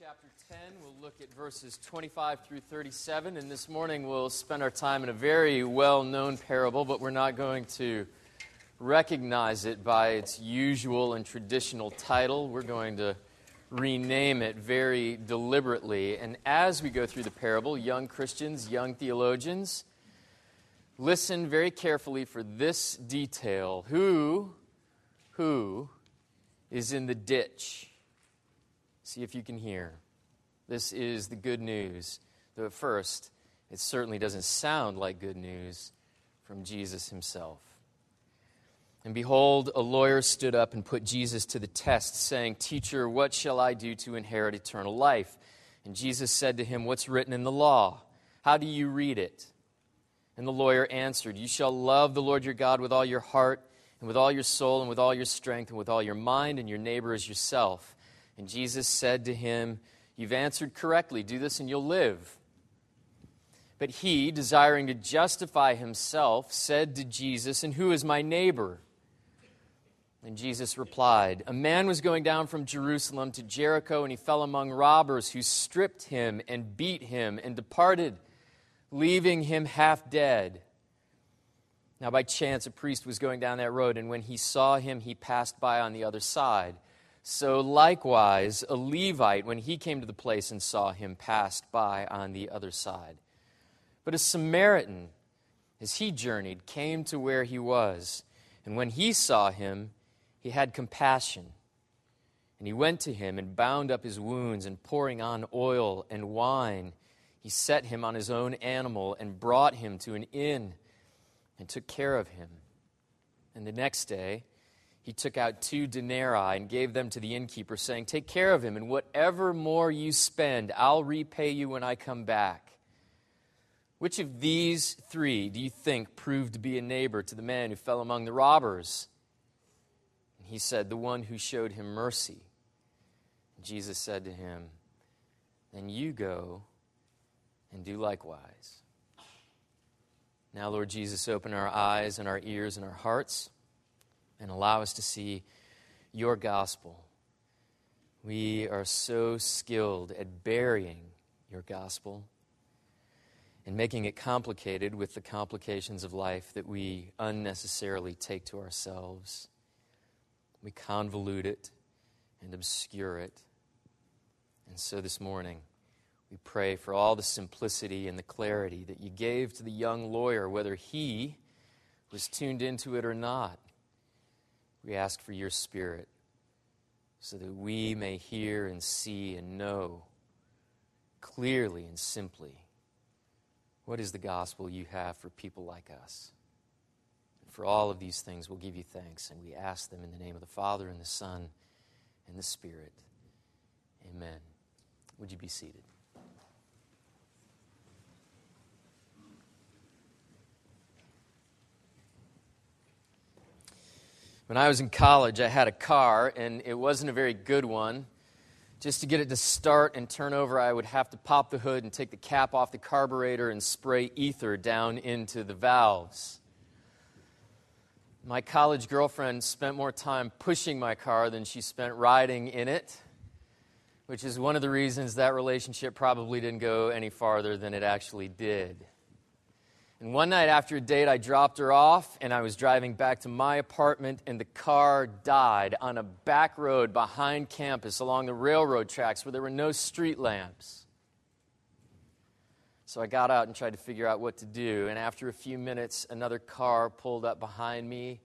chapter 10. We'll look at verses 25 through 37. And this morning we'll spend our time in a very well known parable, but we're not going to recognize it by its usual and traditional title. We're going to rename it very deliberately. And as we go through the parable, young Christians, young theologians, listen very carefully for this detail. Who, who is in the ditch? See if you can hear. This is the good news, though at first it certainly doesn't sound like good news from Jesus himself. And behold, a lawyer stood up and put Jesus to the test, saying, Teacher, what shall I do to inherit eternal life? And Jesus said to him, What's written in the law? How do you read it? And the lawyer answered, You shall love the Lord your God with all your heart, and with all your soul, and with all your strength, and with all your mind, and your neighbor as yourself. And Jesus said to him, You've answered correctly. Do this and you'll live. But he, desiring to justify himself, said to Jesus, And who is my neighbor? And Jesus replied, A man was going down from Jerusalem to Jericho, and he fell among robbers who stripped him and beat him and departed, leaving him half dead. Now, by chance, a priest was going down that road, and when he saw him, he passed by on the other side. So likewise, a Levite, when he came to the place and saw him, passed by on the other side. But a Samaritan, as he journeyed, came to where he was. And when he saw him, he had compassion. And he went to him and bound up his wounds, and pouring on oil and wine, he set him on his own animal and brought him to an inn and took care of him. And the next day, he took out two denarii and gave them to the innkeeper, saying, Take care of him, and whatever more you spend, I'll repay you when I come back. Which of these three do you think proved to be a neighbor to the man who fell among the robbers? And he said, The one who showed him mercy. And Jesus said to him, Then you go and do likewise. Now, Lord Jesus, open our eyes and our ears and our hearts and allow us to see your gospel. We are so skilled at burying your gospel and making it complicated with the complications of life that we unnecessarily take to ourselves. We convolute it and obscure it. And so this morning, we pray for all the simplicity and the clarity that you gave to the young lawyer, whether he was tuned into it or not. We ask for your Spirit so that we may hear and see and know clearly and simply what is the gospel you have for people like us. And for all of these things, we'll give you thanks, and we ask them in the name of the Father, and the Son, and the Spirit. Amen. Would you be seated? When I was in college, I had a car, and it wasn't a very good one. Just to get it to start and turn over, I would have to pop the hood and take the cap off the carburetor and spray ether down into the valves. My college girlfriend spent more time pushing my car than she spent riding in it, which is one of the reasons that relationship probably didn't go any farther than it actually did. And one night after a date, I dropped her off and I was driving back to my apartment, and the car died on a back road behind campus along the railroad tracks where there were no street lamps. So I got out and tried to figure out what to do. And after a few minutes, another car pulled up behind me,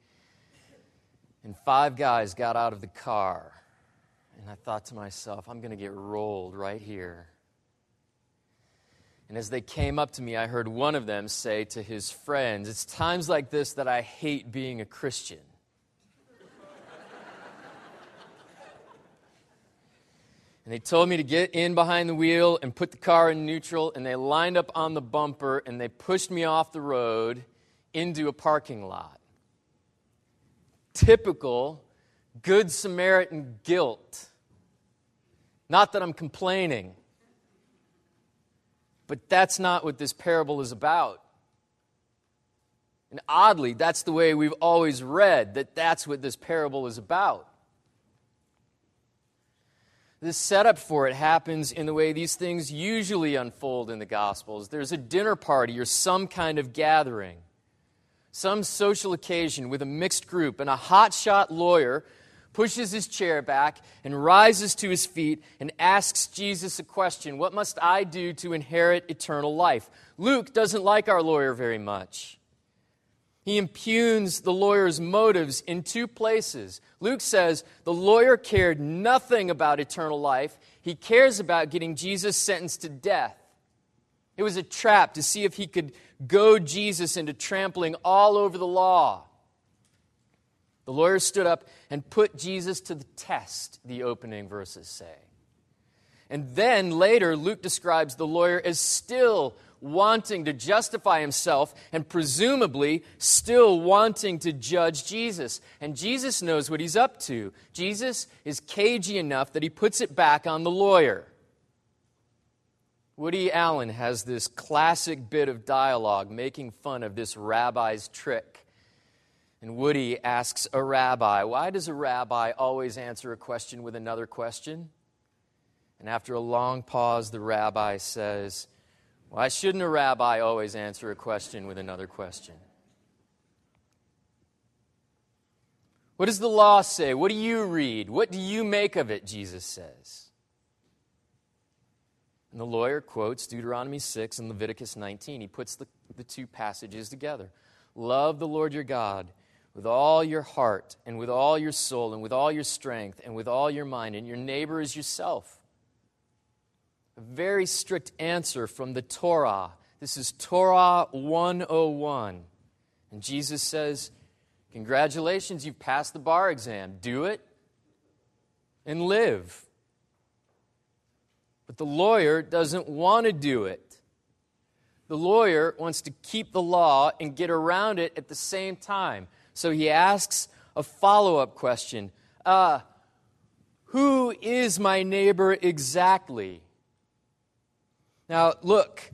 and five guys got out of the car. And I thought to myself, I'm going to get rolled right here. And as they came up to me, I heard one of them say to his friends, It's times like this that I hate being a Christian. and they told me to get in behind the wheel and put the car in neutral, and they lined up on the bumper and they pushed me off the road into a parking lot. Typical Good Samaritan guilt. Not that I'm complaining. But that's not what this parable is about. And oddly, that's the way we've always read that that's what this parable is about. The setup for it happens in the way these things usually unfold in the Gospels. There's a dinner party or some kind of gathering, some social occasion with a mixed group, and a hotshot lawyer pushes his chair back and rises to his feet and asks Jesus a question What must I do to inherit eternal life? Luke doesn't like our lawyer very much. He impugns the lawyer's motives in two places. Luke says the lawyer cared nothing about eternal life, he cares about getting Jesus sentenced to death. It was a trap to see if he could goad Jesus into trampling all over the law. The lawyer stood up and put Jesus to the test, the opening verses say. And then later, Luke describes the lawyer as still wanting to justify himself and presumably still wanting to judge Jesus. And Jesus knows what he's up to. Jesus is cagey enough that he puts it back on the lawyer. Woody Allen has this classic bit of dialogue making fun of this rabbi's trick. And Woody asks a rabbi, Why does a rabbi always answer a question with another question? And after a long pause, the rabbi says, why shouldn't a rabbi always answer a question with another question? What does the law say? What do you read? What do you make of it? Jesus says. And the lawyer quotes Deuteronomy 6 and Leviticus 19. He puts the, the two passages together. Love the Lord your God with all your heart, and with all your soul, and with all your strength, and with all your mind, and your neighbor is yourself. A very strict answer from the Torah. This is Torah 101. And Jesus says, Congratulations, you've passed the bar exam. Do it and live. But the lawyer doesn't want to do it. The lawyer wants to keep the law and get around it at the same time. So he asks a follow up question uh, Who is my neighbor exactly? Now, look,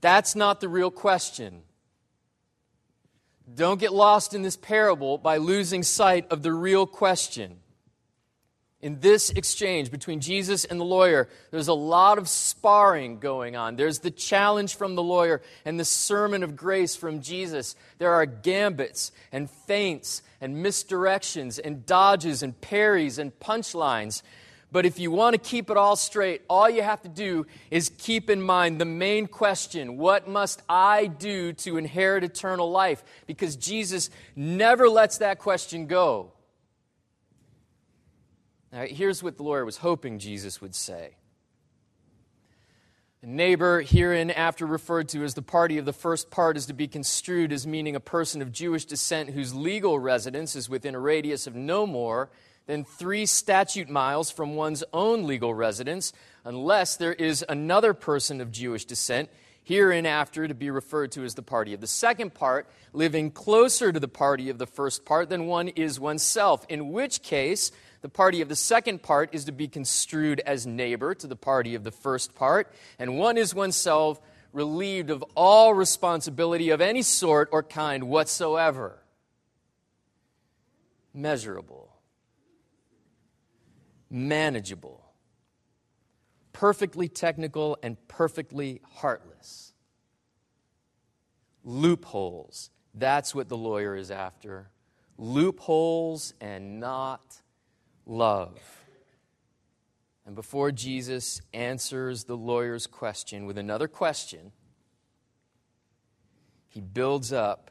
that's not the real question. Don't get lost in this parable by losing sight of the real question. In this exchange between Jesus and the lawyer, there's a lot of sparring going on. There's the challenge from the lawyer and the sermon of grace from Jesus. There are gambits and feints and misdirections and dodges and parries and punchlines. But if you want to keep it all straight, all you have to do is keep in mind the main question what must I do to inherit eternal life? Because Jesus never lets that question go. Here's what the lawyer was hoping Jesus would say. A neighbor, herein after referred to as the party of the first part, is to be construed as meaning a person of Jewish descent whose legal residence is within a radius of no more than three statute miles from one's own legal residence, unless there is another person of Jewish descent, hereinafter to be referred to as the party of the second part, living closer to the party of the first part than one is oneself, in which case the party of the second part is to be construed as neighbor to the party of the first part, and one is oneself relieved of all responsibility of any sort or kind whatsoever. Measurable manageable, perfectly technical, and perfectly heartless. Loopholes. That's what the lawyer is after. Loopholes and not love. And before Jesus answers the lawyer's question with another question, he builds up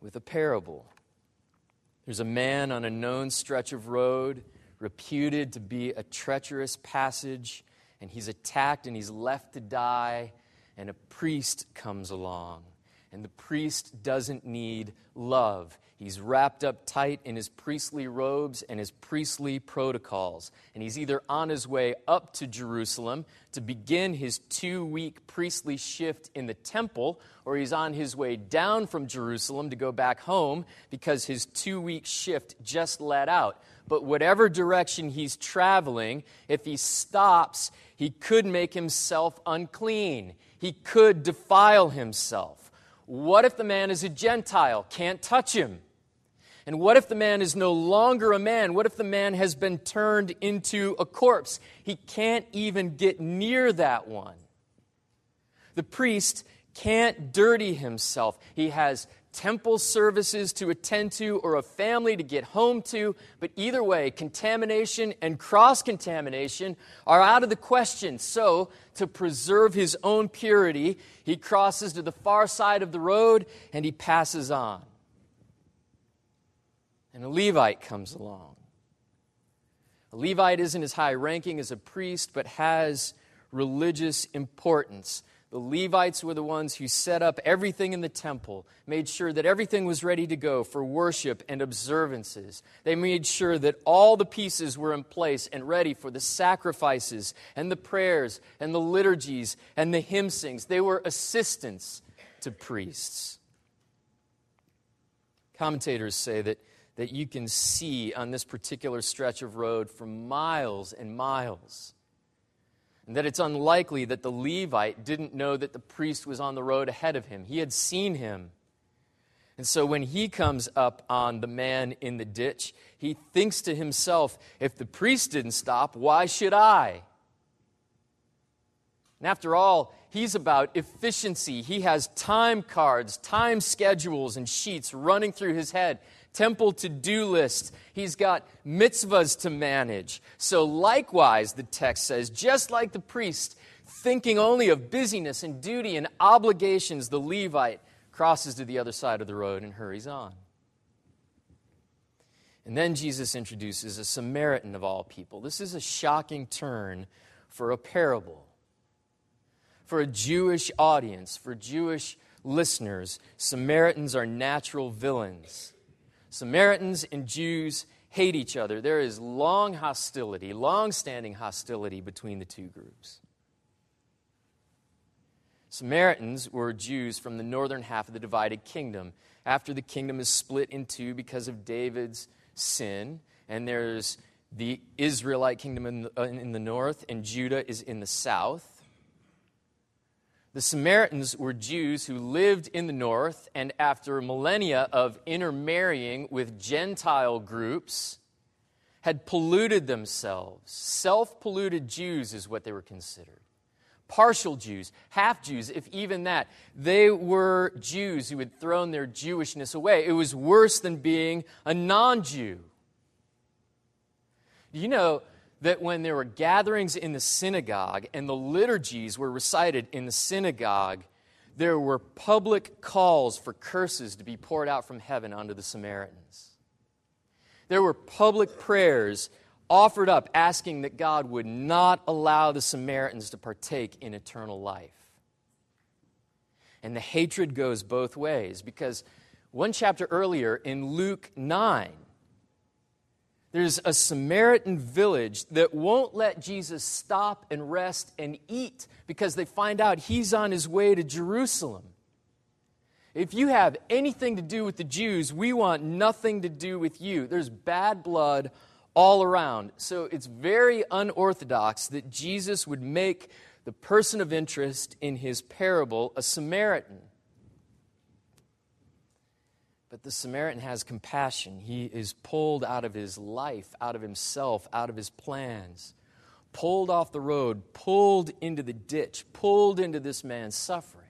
with a parable. There's a man on a known stretch of road reputed to be a treacherous passage, and he's attacked and he's left to die, and a priest comes along. And the priest doesn't need love. He's wrapped up tight in his priestly robes and his priestly protocols. And he's either on his way up to Jerusalem to begin his two week priestly shift in the temple, or he's on his way down from Jerusalem to go back home because his two week shift just let out. But whatever direction he's traveling, if he stops, he could make himself unclean. He could defile himself. What if the man is a Gentile? Can't touch him. And what if the man is no longer a man? What if the man has been turned into a corpse? He can't even get near that one. The priest can't dirty himself. He has temple services to attend to or a family to get home to, but either way, contamination and cross contamination are out of the question. So, to preserve his own purity, he crosses to the far side of the road and he passes on. And a Levite comes along. A Levite isn't as high ranking as a priest, but has religious importance. The Levites were the ones who set up everything in the temple, made sure that everything was ready to go for worship and observances. They made sure that all the pieces were in place and ready for the sacrifices and the prayers and the liturgies and the hymn sings. They were assistants to priests. Commentators say that, that you can see on this particular stretch of road for miles and miles and that it's unlikely that the Levite didn't know that the priest was on the road ahead of him. He had seen him. And so when he comes up on the man in the ditch, he thinks to himself, if the priest didn't stop, why should I? And after all, he's about efficiency. He has time cards, time schedules, and sheets running through his head temple to do list. He's got mitzvahs to manage. So, likewise, the text says, just like the priest, thinking only of busyness and duty and obligations, the Levite crosses to the other side of the road and hurries on. And then Jesus introduces a Samaritan of all people. This is a shocking turn for a parable. For a Jewish audience, for Jewish listeners, Samaritans are natural villains. Samaritans and Jews hate each other. There is long hostility, long standing hostility between the two groups. Samaritans were Jews from the northern half of the divided kingdom. After the kingdom is split in two because of David's sin, and there's the Israelite kingdom in the, in the north, and Judah is in the south. The Samaritans were Jews who lived in the north, and after millennia of intermarrying with Gentile groups, had polluted themselves. Self polluted Jews is what they were considered. Partial Jews, half Jews, if even that. They were Jews who had thrown their Jewishness away. It was worse than being a non Jew. You know, that when there were gatherings in the synagogue and the liturgies were recited in the synagogue, there were public calls for curses to be poured out from heaven onto the Samaritans. There were public prayers offered up asking that God would not allow the Samaritans to partake in eternal life. And the hatred goes both ways because one chapter earlier in Luke 9, there's a Samaritan village that won't let Jesus stop and rest and eat because they find out he's on his way to Jerusalem. If you have anything to do with the Jews, we want nothing to do with you. There's bad blood all around. So it's very unorthodox that Jesus would make the person of interest in his parable a Samaritan. But the Samaritan has compassion. He is pulled out of his life, out of himself, out of his plans, pulled off the road, pulled into the ditch, pulled into this man's suffering.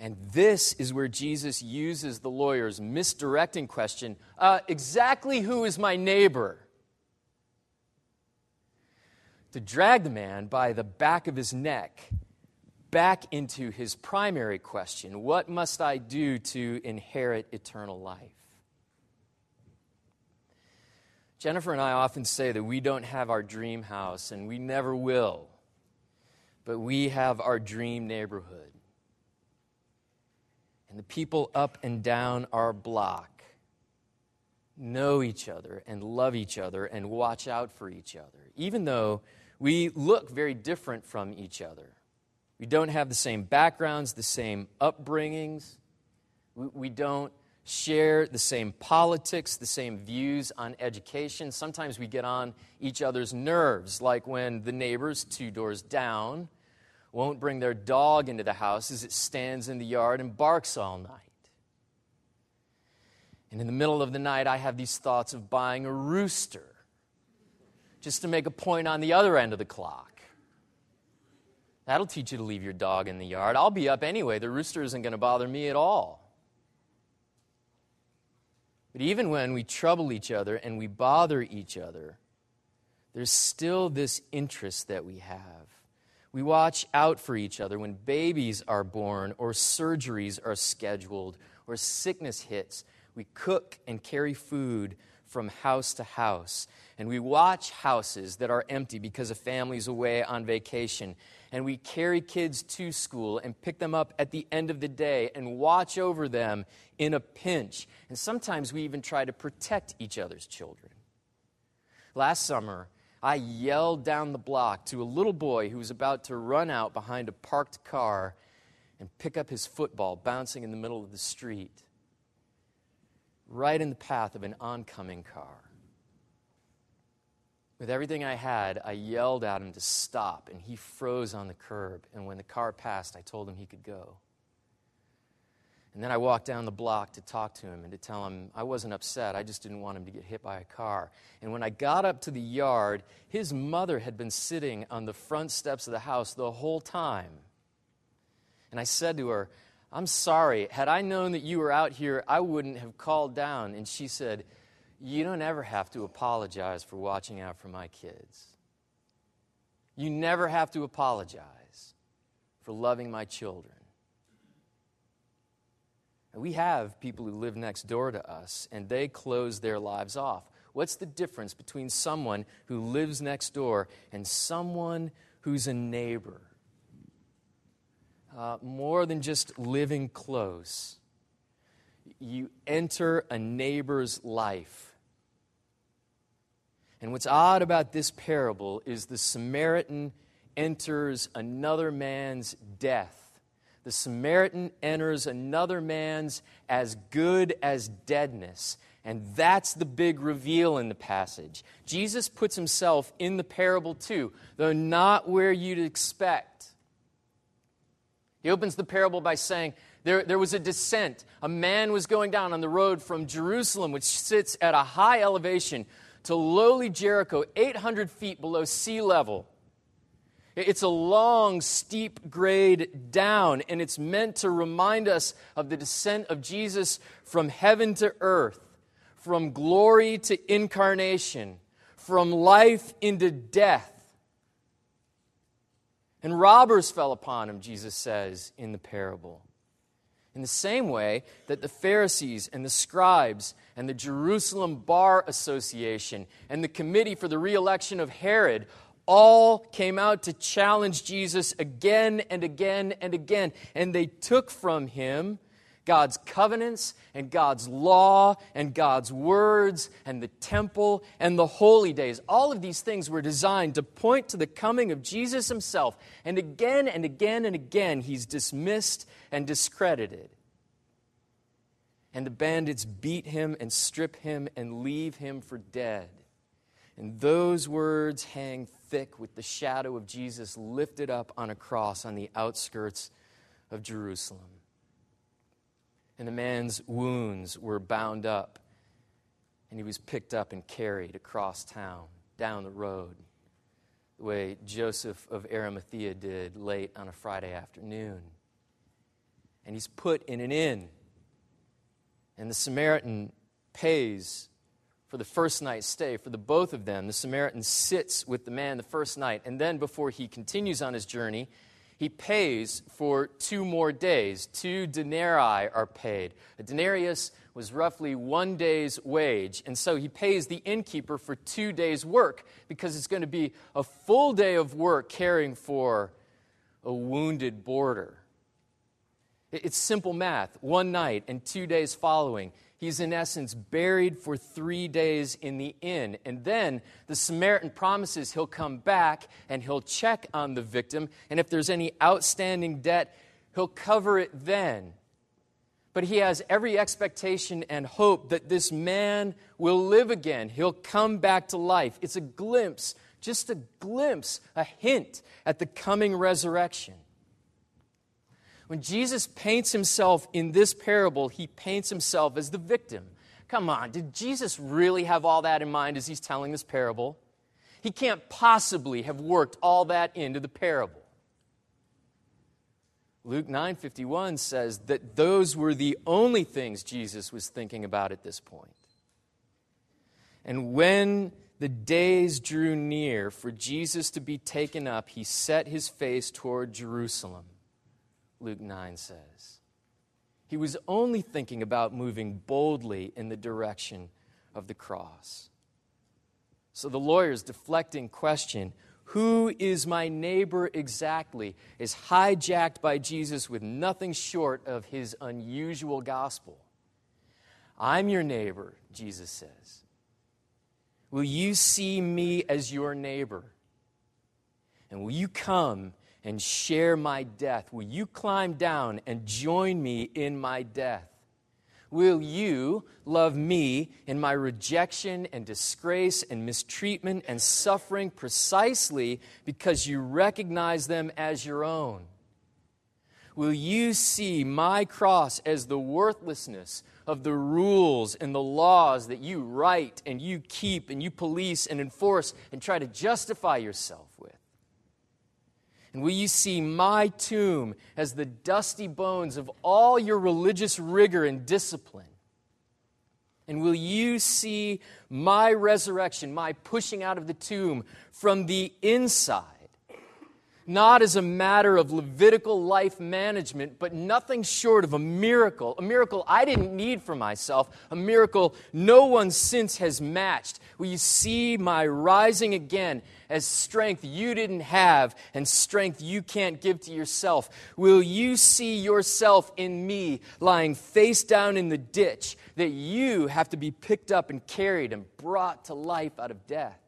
And this is where Jesus uses the lawyer's misdirecting question uh, exactly who is my neighbor? To drag the man by the back of his neck back into his primary question What must I do to inherit eternal life? Jennifer and I often say that we don't have our dream house, and we never will, but we have our dream neighborhood. And the people up and down our block know each other and love each other and watch out for each other, even though we look very different from each other. We don't have the same backgrounds, the same upbringings. We, don't share the same politics, the same views on education. Sometimes we get on each other's nerves, like when the neighbors two doors down won't bring their dog into the house as it stands in the yard and barks all night. And in the middle of the night, I have these thoughts of buying a rooster just to make a point on the other end of the clock. That'll teach you to leave your dog in the yard. I'll be up anyway. The rooster isn't going to bother me at all. But even when we trouble each other and we bother each other, there's still this interest that we have. We watch out for each other when babies are born or surgeries are scheduled or sickness hits. We cook and carry food from house to house. And we watch houses that are empty because a family's away on vacation. And we carry kids to school and pick them up at the end of the day and watch over them in a pinch. And sometimes we even try to protect each other's children. Last summer, I yelled down the block to a little boy who was about to run out behind a parked car and pick up his football bouncing in the middle of the street, right in the path of an oncoming car. With everything I had, I yelled at him to stop, and he froze on the curb. And when the car passed, I told him he could go. And then I walked down the block to talk to him and to tell him I wasn't upset. I just didn't want him to get hit by a car. And when I got up to the yard, his mother had been sitting on the front steps of the house the whole time. And I said to her, I'm sorry. Had I known that you were out here, I wouldn't have called down. And she said, You don't ever have to apologize for watching out for my kids. You never have to apologize for loving my children. We have people who live next door to us, and they close their lives off. What's the difference between someone who lives next door and someone who's a neighbor? Uh, more than just living close, you enter a neighbor's life. And what's odd about this parable is the Samaritan enters another man's death the Samaritan enters another man's as good as deadness. And that's the big reveal in the passage. Jesus puts himself in the parable too, though not where you'd expect. He opens the parable by saying, there, there was a descent. A man was going down on the road from Jerusalem, which sits at a high elevation, to lowly Jericho, 800 feet below sea level. It's a long, steep grade down, and it's meant to remind us of the descent of Jesus from heaven to earth, from glory to incarnation, from life into death. And robbers fell upon him, Jesus says in the parable. In the same way that the Pharisees and the scribes and the Jerusalem Bar Association and the committee for the re election of Herod all came out to challenge Jesus again and again and again. And they took from him God's covenants and God's law and God's words and the temple and the holy days. All of these things were designed to point to the coming of Jesus himself. And again and again and again, he's dismissed and discredited. And the bandits beat him and strip him and leave him for dead. And those words hang thick with the shadow of Jesus lifted up on a cross on the outskirts of Jerusalem. And the man's wounds were bound up, and he was picked up and carried across town, down the road, the way Joseph of Arimathea did late on a Friday afternoon. And he's put in an inn, and the Samaritan pays for the first night's stay for the both of them. The Samaritan sits with the man the first night, and then before he continues on his journey, he pays for two more days. Two denarii are paid. A denarius was roughly one day's wage, and so he pays the innkeeper for two days' work because it's going to be a full day of work caring for a wounded boarder. It's simple math. One night and two days following, He's, in essence, buried for three days in the inn. And then the Samaritan promises he'll come back and he'll check on the victim. And if there's any outstanding debt, he'll cover it then. But he has every expectation and hope that this man will live again. He'll come back to life. It's a glimpse, just a glimpse, a hint at the coming resurrection. When Jesus paints himself in this parable, he paints himself as the victim, Come on, did Jesus really have all that in mind as he's telling this parable? He can't possibly have worked all that into the parable. Luke 9:51 says that those were the only things Jesus was thinking about at this point. And when the days drew near for Jesus to be taken up, he set his face toward Jerusalem. Luke 9 says. He was only thinking about moving boldly in the direction of the cross. So the lawyer's deflecting question who is my neighbor exactly? is hijacked by Jesus with nothing short of his unusual gospel. I'm your neighbor, Jesus says. Will you see me as your neighbor? And will you come and share my death? Will you climb down and join me in my death? Will you love me in my rejection and disgrace and mistreatment and suffering precisely because you recognize them as your own? Will you see my cross as the worthlessness of the rules and the laws that you write and you keep and you police and enforce and try to justify yourself with? And will you see my tomb as the dusty bones of all your religious rigor and discipline? And will you see my resurrection, my pushing out of the tomb from the inside? Not as a matter of Levitical life management, but nothing short of a miracle. A miracle I didn't need for myself, a miracle no one since has matched. Will you see my rising again as strength you didn't have and strength you can't give to yourself? Will you see yourself in me lying face down in the ditch that you have to be picked up and carried and brought to life out of death?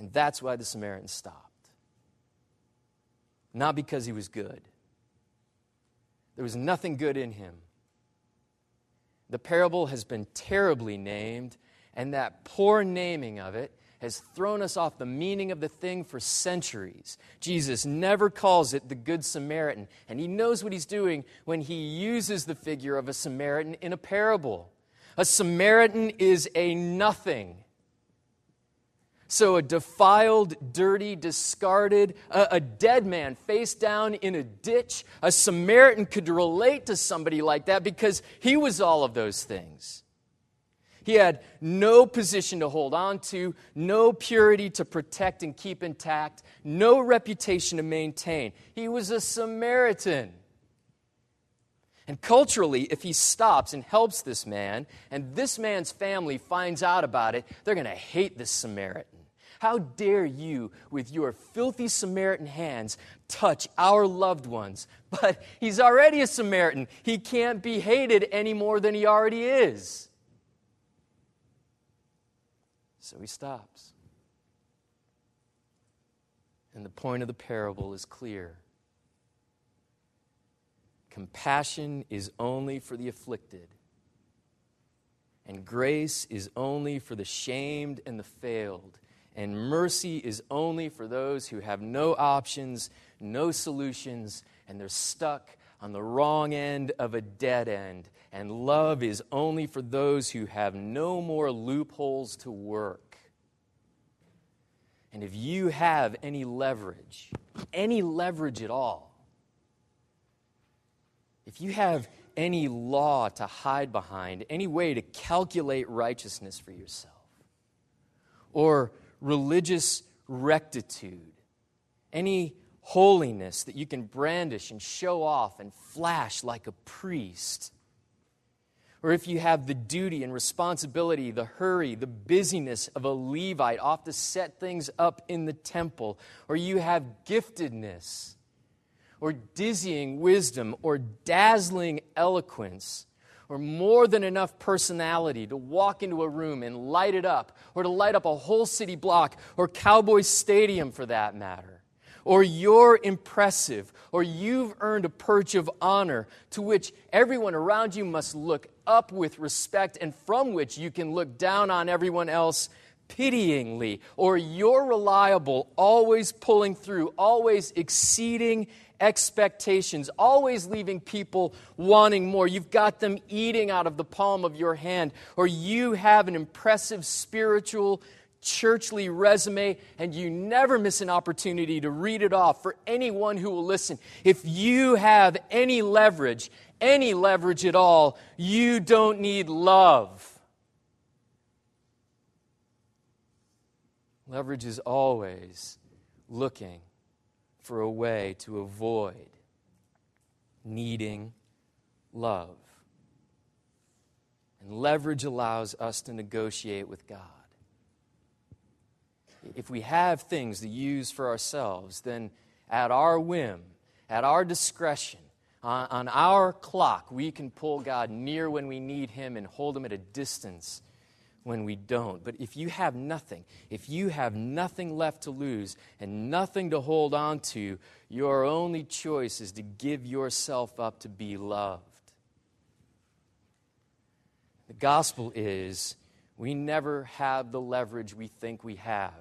And that's why the Samaritan stopped. Not because he was good, there was nothing good in him. The parable has been terribly named, and that poor naming of it has thrown us off the meaning of the thing for centuries. Jesus never calls it the Good Samaritan, and he knows what he's doing when he uses the figure of a Samaritan in a parable. A Samaritan is a nothing. So, a defiled, dirty, discarded, a, a, dead man face down in a ditch, a Samaritan could relate to somebody like that because he was all of those things. He had no position to hold on to, no purity to protect and keep intact, no reputation to maintain. He was a Samaritan. And culturally, if he stops and helps this man, and this man's family finds out about it, they're going to hate this Samaritan. How dare you, with your filthy Samaritan hands, touch our loved ones? But he's already a Samaritan. He can't be hated any more than he already is. So he stops. And the point of the parable is clear compassion is only for the afflicted, and grace is only for the shamed and the failed, and mercy is only for those who have no options, no solutions, and they're stuck on the wrong end of a dead end. And love is only for those who have no more loopholes to work. And if you have any leverage, any leverage at all, if you have any law to hide behind, any way to calculate righteousness for yourself, or religious rectitude, any holiness that you can brandish and show off and flash like a priest. Or if you have the duty and responsibility, the hurry, the busyness of a Levite off to set things up in the temple, or you have giftedness, or dizzying wisdom, or dazzling eloquence, or more than enough personality to walk into a room and light it up, or to light up a whole city block, or Cowboy Stadium for that matter. Or you're impressive, or you've earned a perch of honor to which everyone around you must look up with respect and from which you can look down on everyone else pityingly, or you're reliable, always pulling through, always exceeding expectations, always leaving people wanting more. You've got them eating out of the palm of your hand, or you have an impressive spiritual, churchly resume, and you never miss an opportunity to read it off for anyone who will listen. If you have any leverage, any leverage at all, you don't need love. Leverage is always looking for a way to avoid needing love. And leverage allows us to negotiate with God. If we have things to use for ourselves, then at our whim, at our discretion, on, on our clock, we can pull God near when we need Him and hold Him at a distance when we don't. But if you have nothing, if you have nothing left to lose and nothing to hold on to, your only choice is to give yourself up to be loved. The gospel is we never have the leverage we think we have.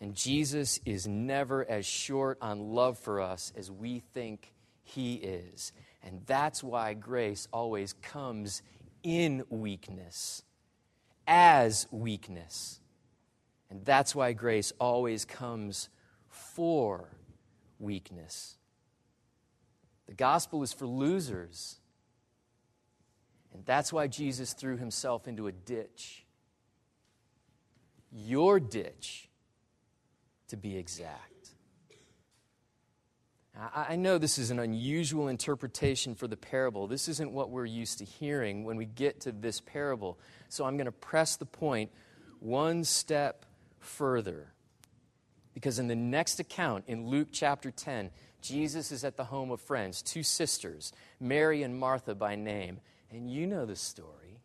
And Jesus is never as short on love for us as we think he is. And that's why grace always comes in weakness as weakness. And that's why grace always comes for weakness. The gospel is for losers. And that's why Jesus threw himself into a ditch. Your ditch, to be exact. I know this is an unusual interpretation for the parable. This isn't what we're used to hearing when we get to this parable. So I'm going to press the point one step further. Because in the next account, in Luke chapter 10, Jesus is at the home of friends, two sisters, Mary and Martha by name. And you know the story.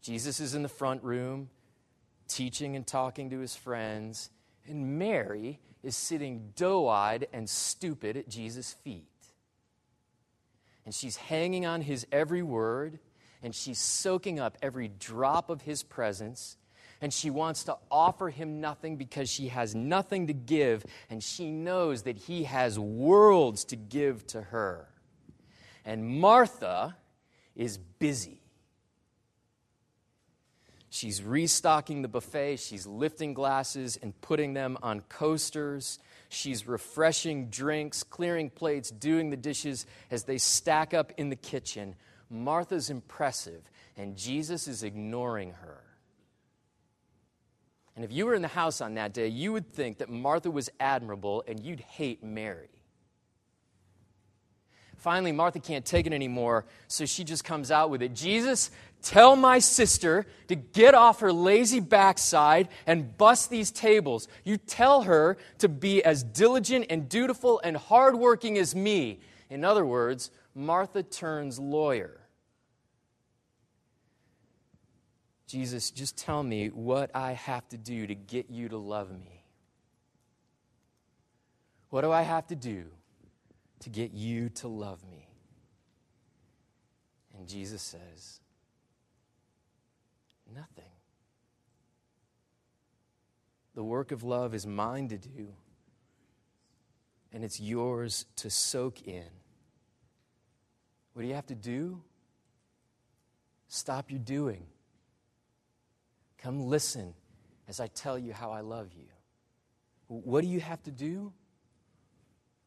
Jesus is in the front room, teaching and talking to his friends, and Mary is sitting doe eyed and stupid at Jesus' feet. And she's hanging on his every word, and she's soaking up every drop of his presence. And she wants to offer him nothing because she has nothing to give, and she knows that he has worlds to give to her. And Martha is busy. She's restocking the buffet. She's lifting glasses and putting them on coasters. She's refreshing drinks, clearing plates, doing the dishes as they stack up in the kitchen. Martha's impressive, and Jesus is ignoring her. And if you were in the house on that day, you would think that Martha was admirable and you'd hate Mary. Finally, Martha can't take it anymore, so she just comes out with it Jesus, tell my sister to get off her lazy backside and bust these tables. You tell her to be as diligent and dutiful and hardworking as me. In other words, Martha turns lawyer. Jesus, just tell me what I have to do to get you to love me. What do I have to do to get you to love me. And Jesus says, Nothing. The work of love is mine to do, and it's yours to soak in. What do you have to do? Stop your doing. Come listen as I tell you how I love you. What do you have to do?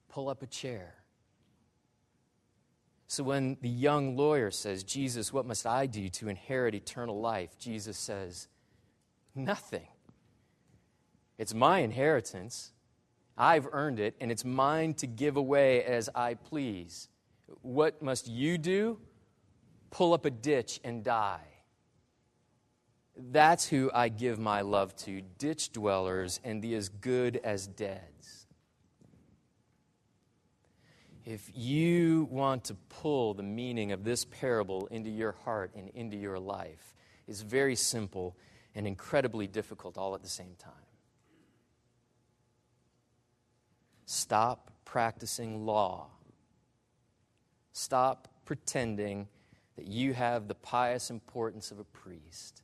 Pull up a chair. So when the young lawyer says, Jesus, what must I do to inherit eternal life? Jesus says, Nothing. It's my inheritance. I've earned it, and it's mine to give away as I please. What must you do? Pull up a ditch and die. That's who I give my love to ditch dwellers and the as good as deads. If you want to pull the meaning of this parable into your heart and into your life, it's very simple and incredibly difficult all at the same time. Stop practicing law. Stop pretending that you have the pious importance of a priest.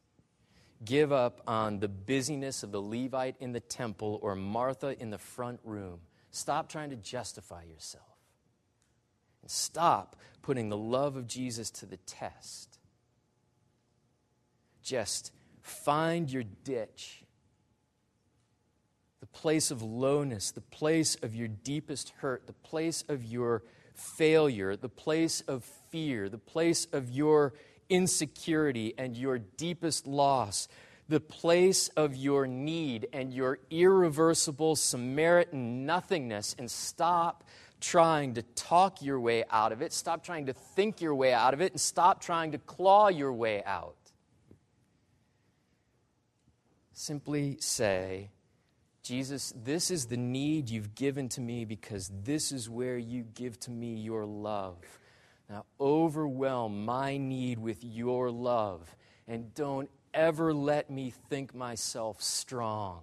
give up on the busyness of the Levite in the temple or Martha in the front room. Stop trying to justify yourself. Stop putting the love of Jesus to the test. Just find your ditch, the place of lowness, the place of your deepest hurt, the place of your failure, the place of fear, the place of your insecurity and your deepest loss, the place of your need and your irreversible Samaritan nothingness, and stop trying to talk your way out of it. Stop trying to think your way out of it, and stop trying to claw your way out. Simply say, Jesus, this is the need you've given to me because this is where you give to me your love. Now, overwhelm my need with your love, and don't ever let me think myself strong.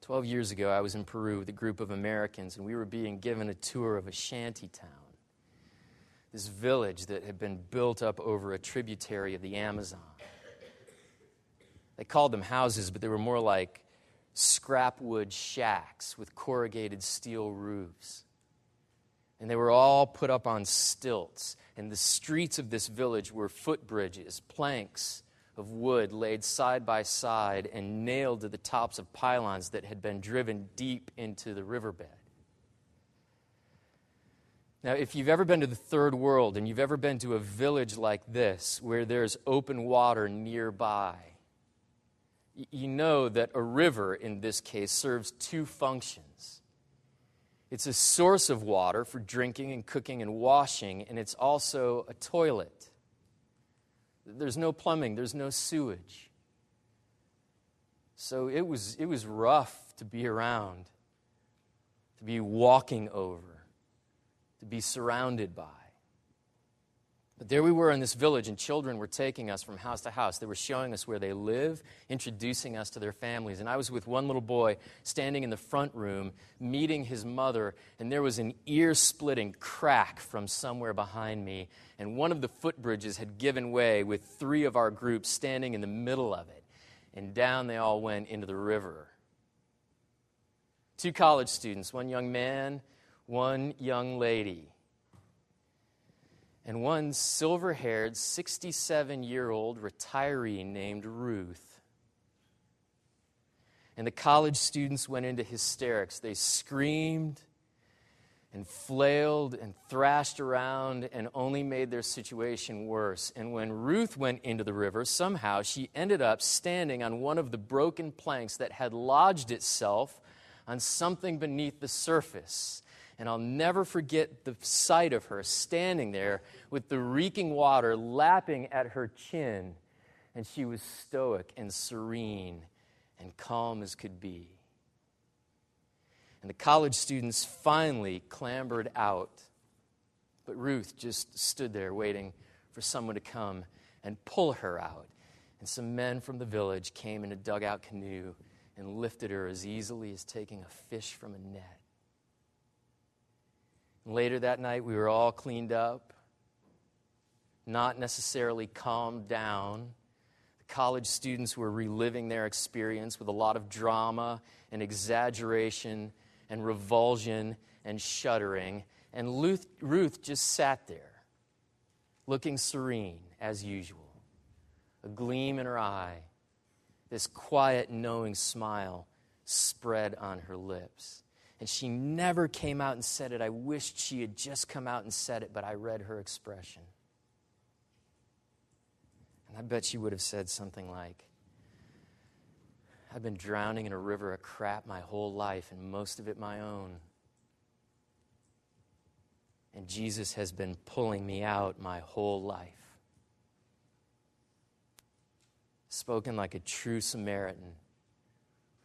Twelve years ago, I was in Peru with a group of Americans, and we were being given a tour of a shanty town. This village that had been built up over a tributary of the Amazon. They called them houses, but they were more like scrap wood shacks with corrugated steel roofs and they were all put up on stilts. And the streets of this village were footbridges, planks of wood laid side by side and nailed to the tops of pylons that had been driven deep into the riverbed. Now, if you've ever been to the third world and you've ever been to a village like this where there's open water nearby, you know that a river in this case serves two functions. It's a source of water for drinking and cooking and washing, and it's also a toilet. There's no plumbing, there's no sewage. So it was, it was rough to be around, to be walking over, to be surrounded by. But there we were in this village, and children were taking us from house to house. They were showing us where they live, introducing us to their families. And I was with one little boy standing in the front room, meeting his mother, and there was an ear splitting crack from somewhere behind me. And one of the footbridges had given way with three of our groups standing in the middle of it. And down they all went into the river. Two college students, one young man, one young lady and one silver haired, 67 year old retiree named Ruth. And the college students went into hysterics. They screamed and flailed and thrashed around and only made their situation worse. And when Ruth went into the river, somehow she ended up standing on one of the broken planks that had lodged itself on something beneath the surface. And I'll never forget the sight of her standing there with the reeking water lapping at her chin. And she was stoic and serene and calm as could be. And the college students finally clambered out. But Ruth just stood there waiting for someone to come and pull her out. And some men from the village came in a dugout canoe and lifted her as easily as taking a fish from a net. Later that night, we were all cleaned up, not necessarily calmed down. The college students were reliving their experience with a lot of drama and exaggeration and revulsion and shuddering. And Ruth, Ruth just sat there, looking serene as usual, a gleam in her eye, this quiet, knowing smile spread on her lips. And she never came out and said it. I wished she had just come out and said it, but I read her expression. And I bet she would have said something like, I've been drowning in a river of crap my whole life, and most of it my own. And Jesus has been pulling me out my whole life. Spoken like a true Samaritan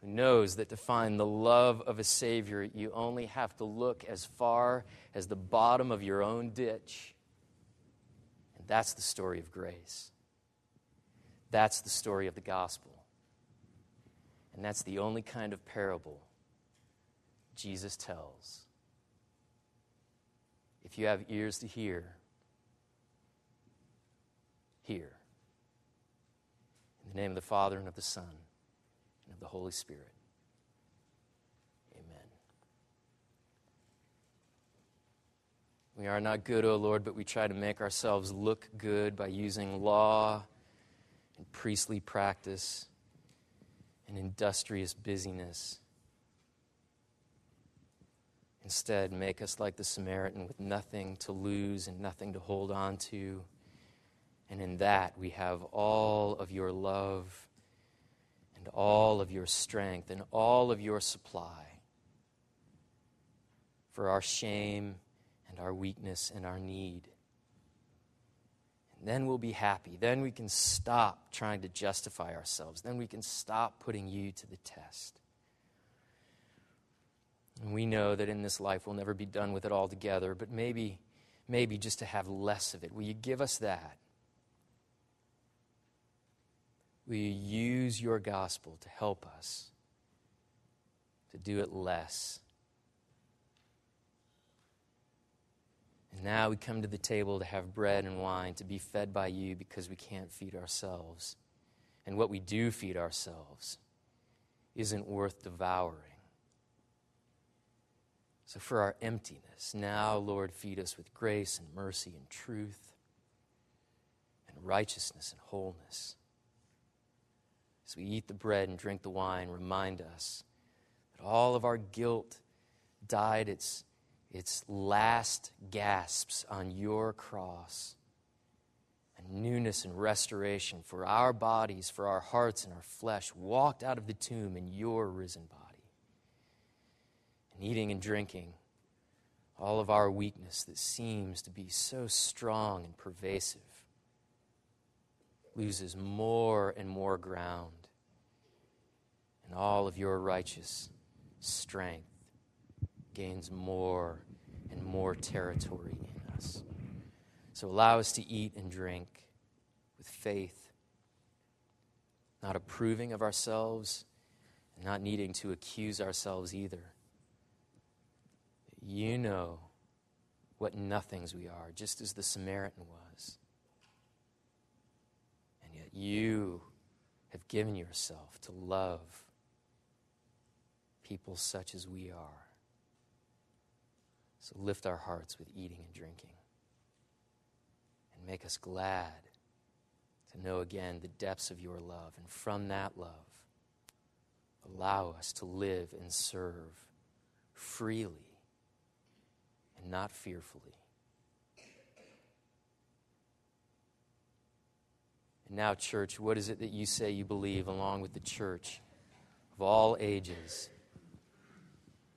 who knows that to find the love of a Savior, you only have to look as far as the bottom of your own ditch. And that's the story of grace. That's the story of the gospel. And that's the only kind of parable Jesus tells. If you have ears to hear, hear. In the name of the Father, and of the Son, of the Holy Spirit. Amen. We are not good, O Lord, but we try to make ourselves look good by using law and priestly practice and industrious busyness. Instead, make us like the Samaritan with nothing to lose and nothing to hold on to. And in that, we have all of your love and all of your strength and all of your supply for our shame and our weakness and our need. And then we'll be happy. Then we can stop trying to justify ourselves. Then we can stop putting you to the test. And we know that in this life we'll never be done with it altogether, but maybe, maybe just to have less of it. Will you give us that? Will you use your gospel to help us to do it less? And now we come to the table to have bread and wine, to be fed by you because we can't feed ourselves. And what we do feed ourselves isn't worth devouring. So, for our emptiness, now, Lord, feed us with grace and mercy and truth and righteousness and wholeness. As we eat the bread and drink the wine, remind us that all of our guilt died its, its last gasps on your cross. And newness and restoration for our bodies, for our hearts and our flesh walked out of the tomb in your risen body and eating and drinking, all of our weakness that seems to be so strong and pervasive loses more and more ground, and all of your righteous strength gains more and more territory in us. So allow us to eat and drink with faith, not approving of ourselves, and not needing to accuse ourselves either you know what nothings we are, just as the Samaritan was. And yet you have given yourself to love people such as we are. So lift our hearts with eating and drinking and make us glad to know again the depths of your love. And from that love, allow us to live and serve freely and not fearfully. And now, church, what is it that you say you believe along with the church of all ages?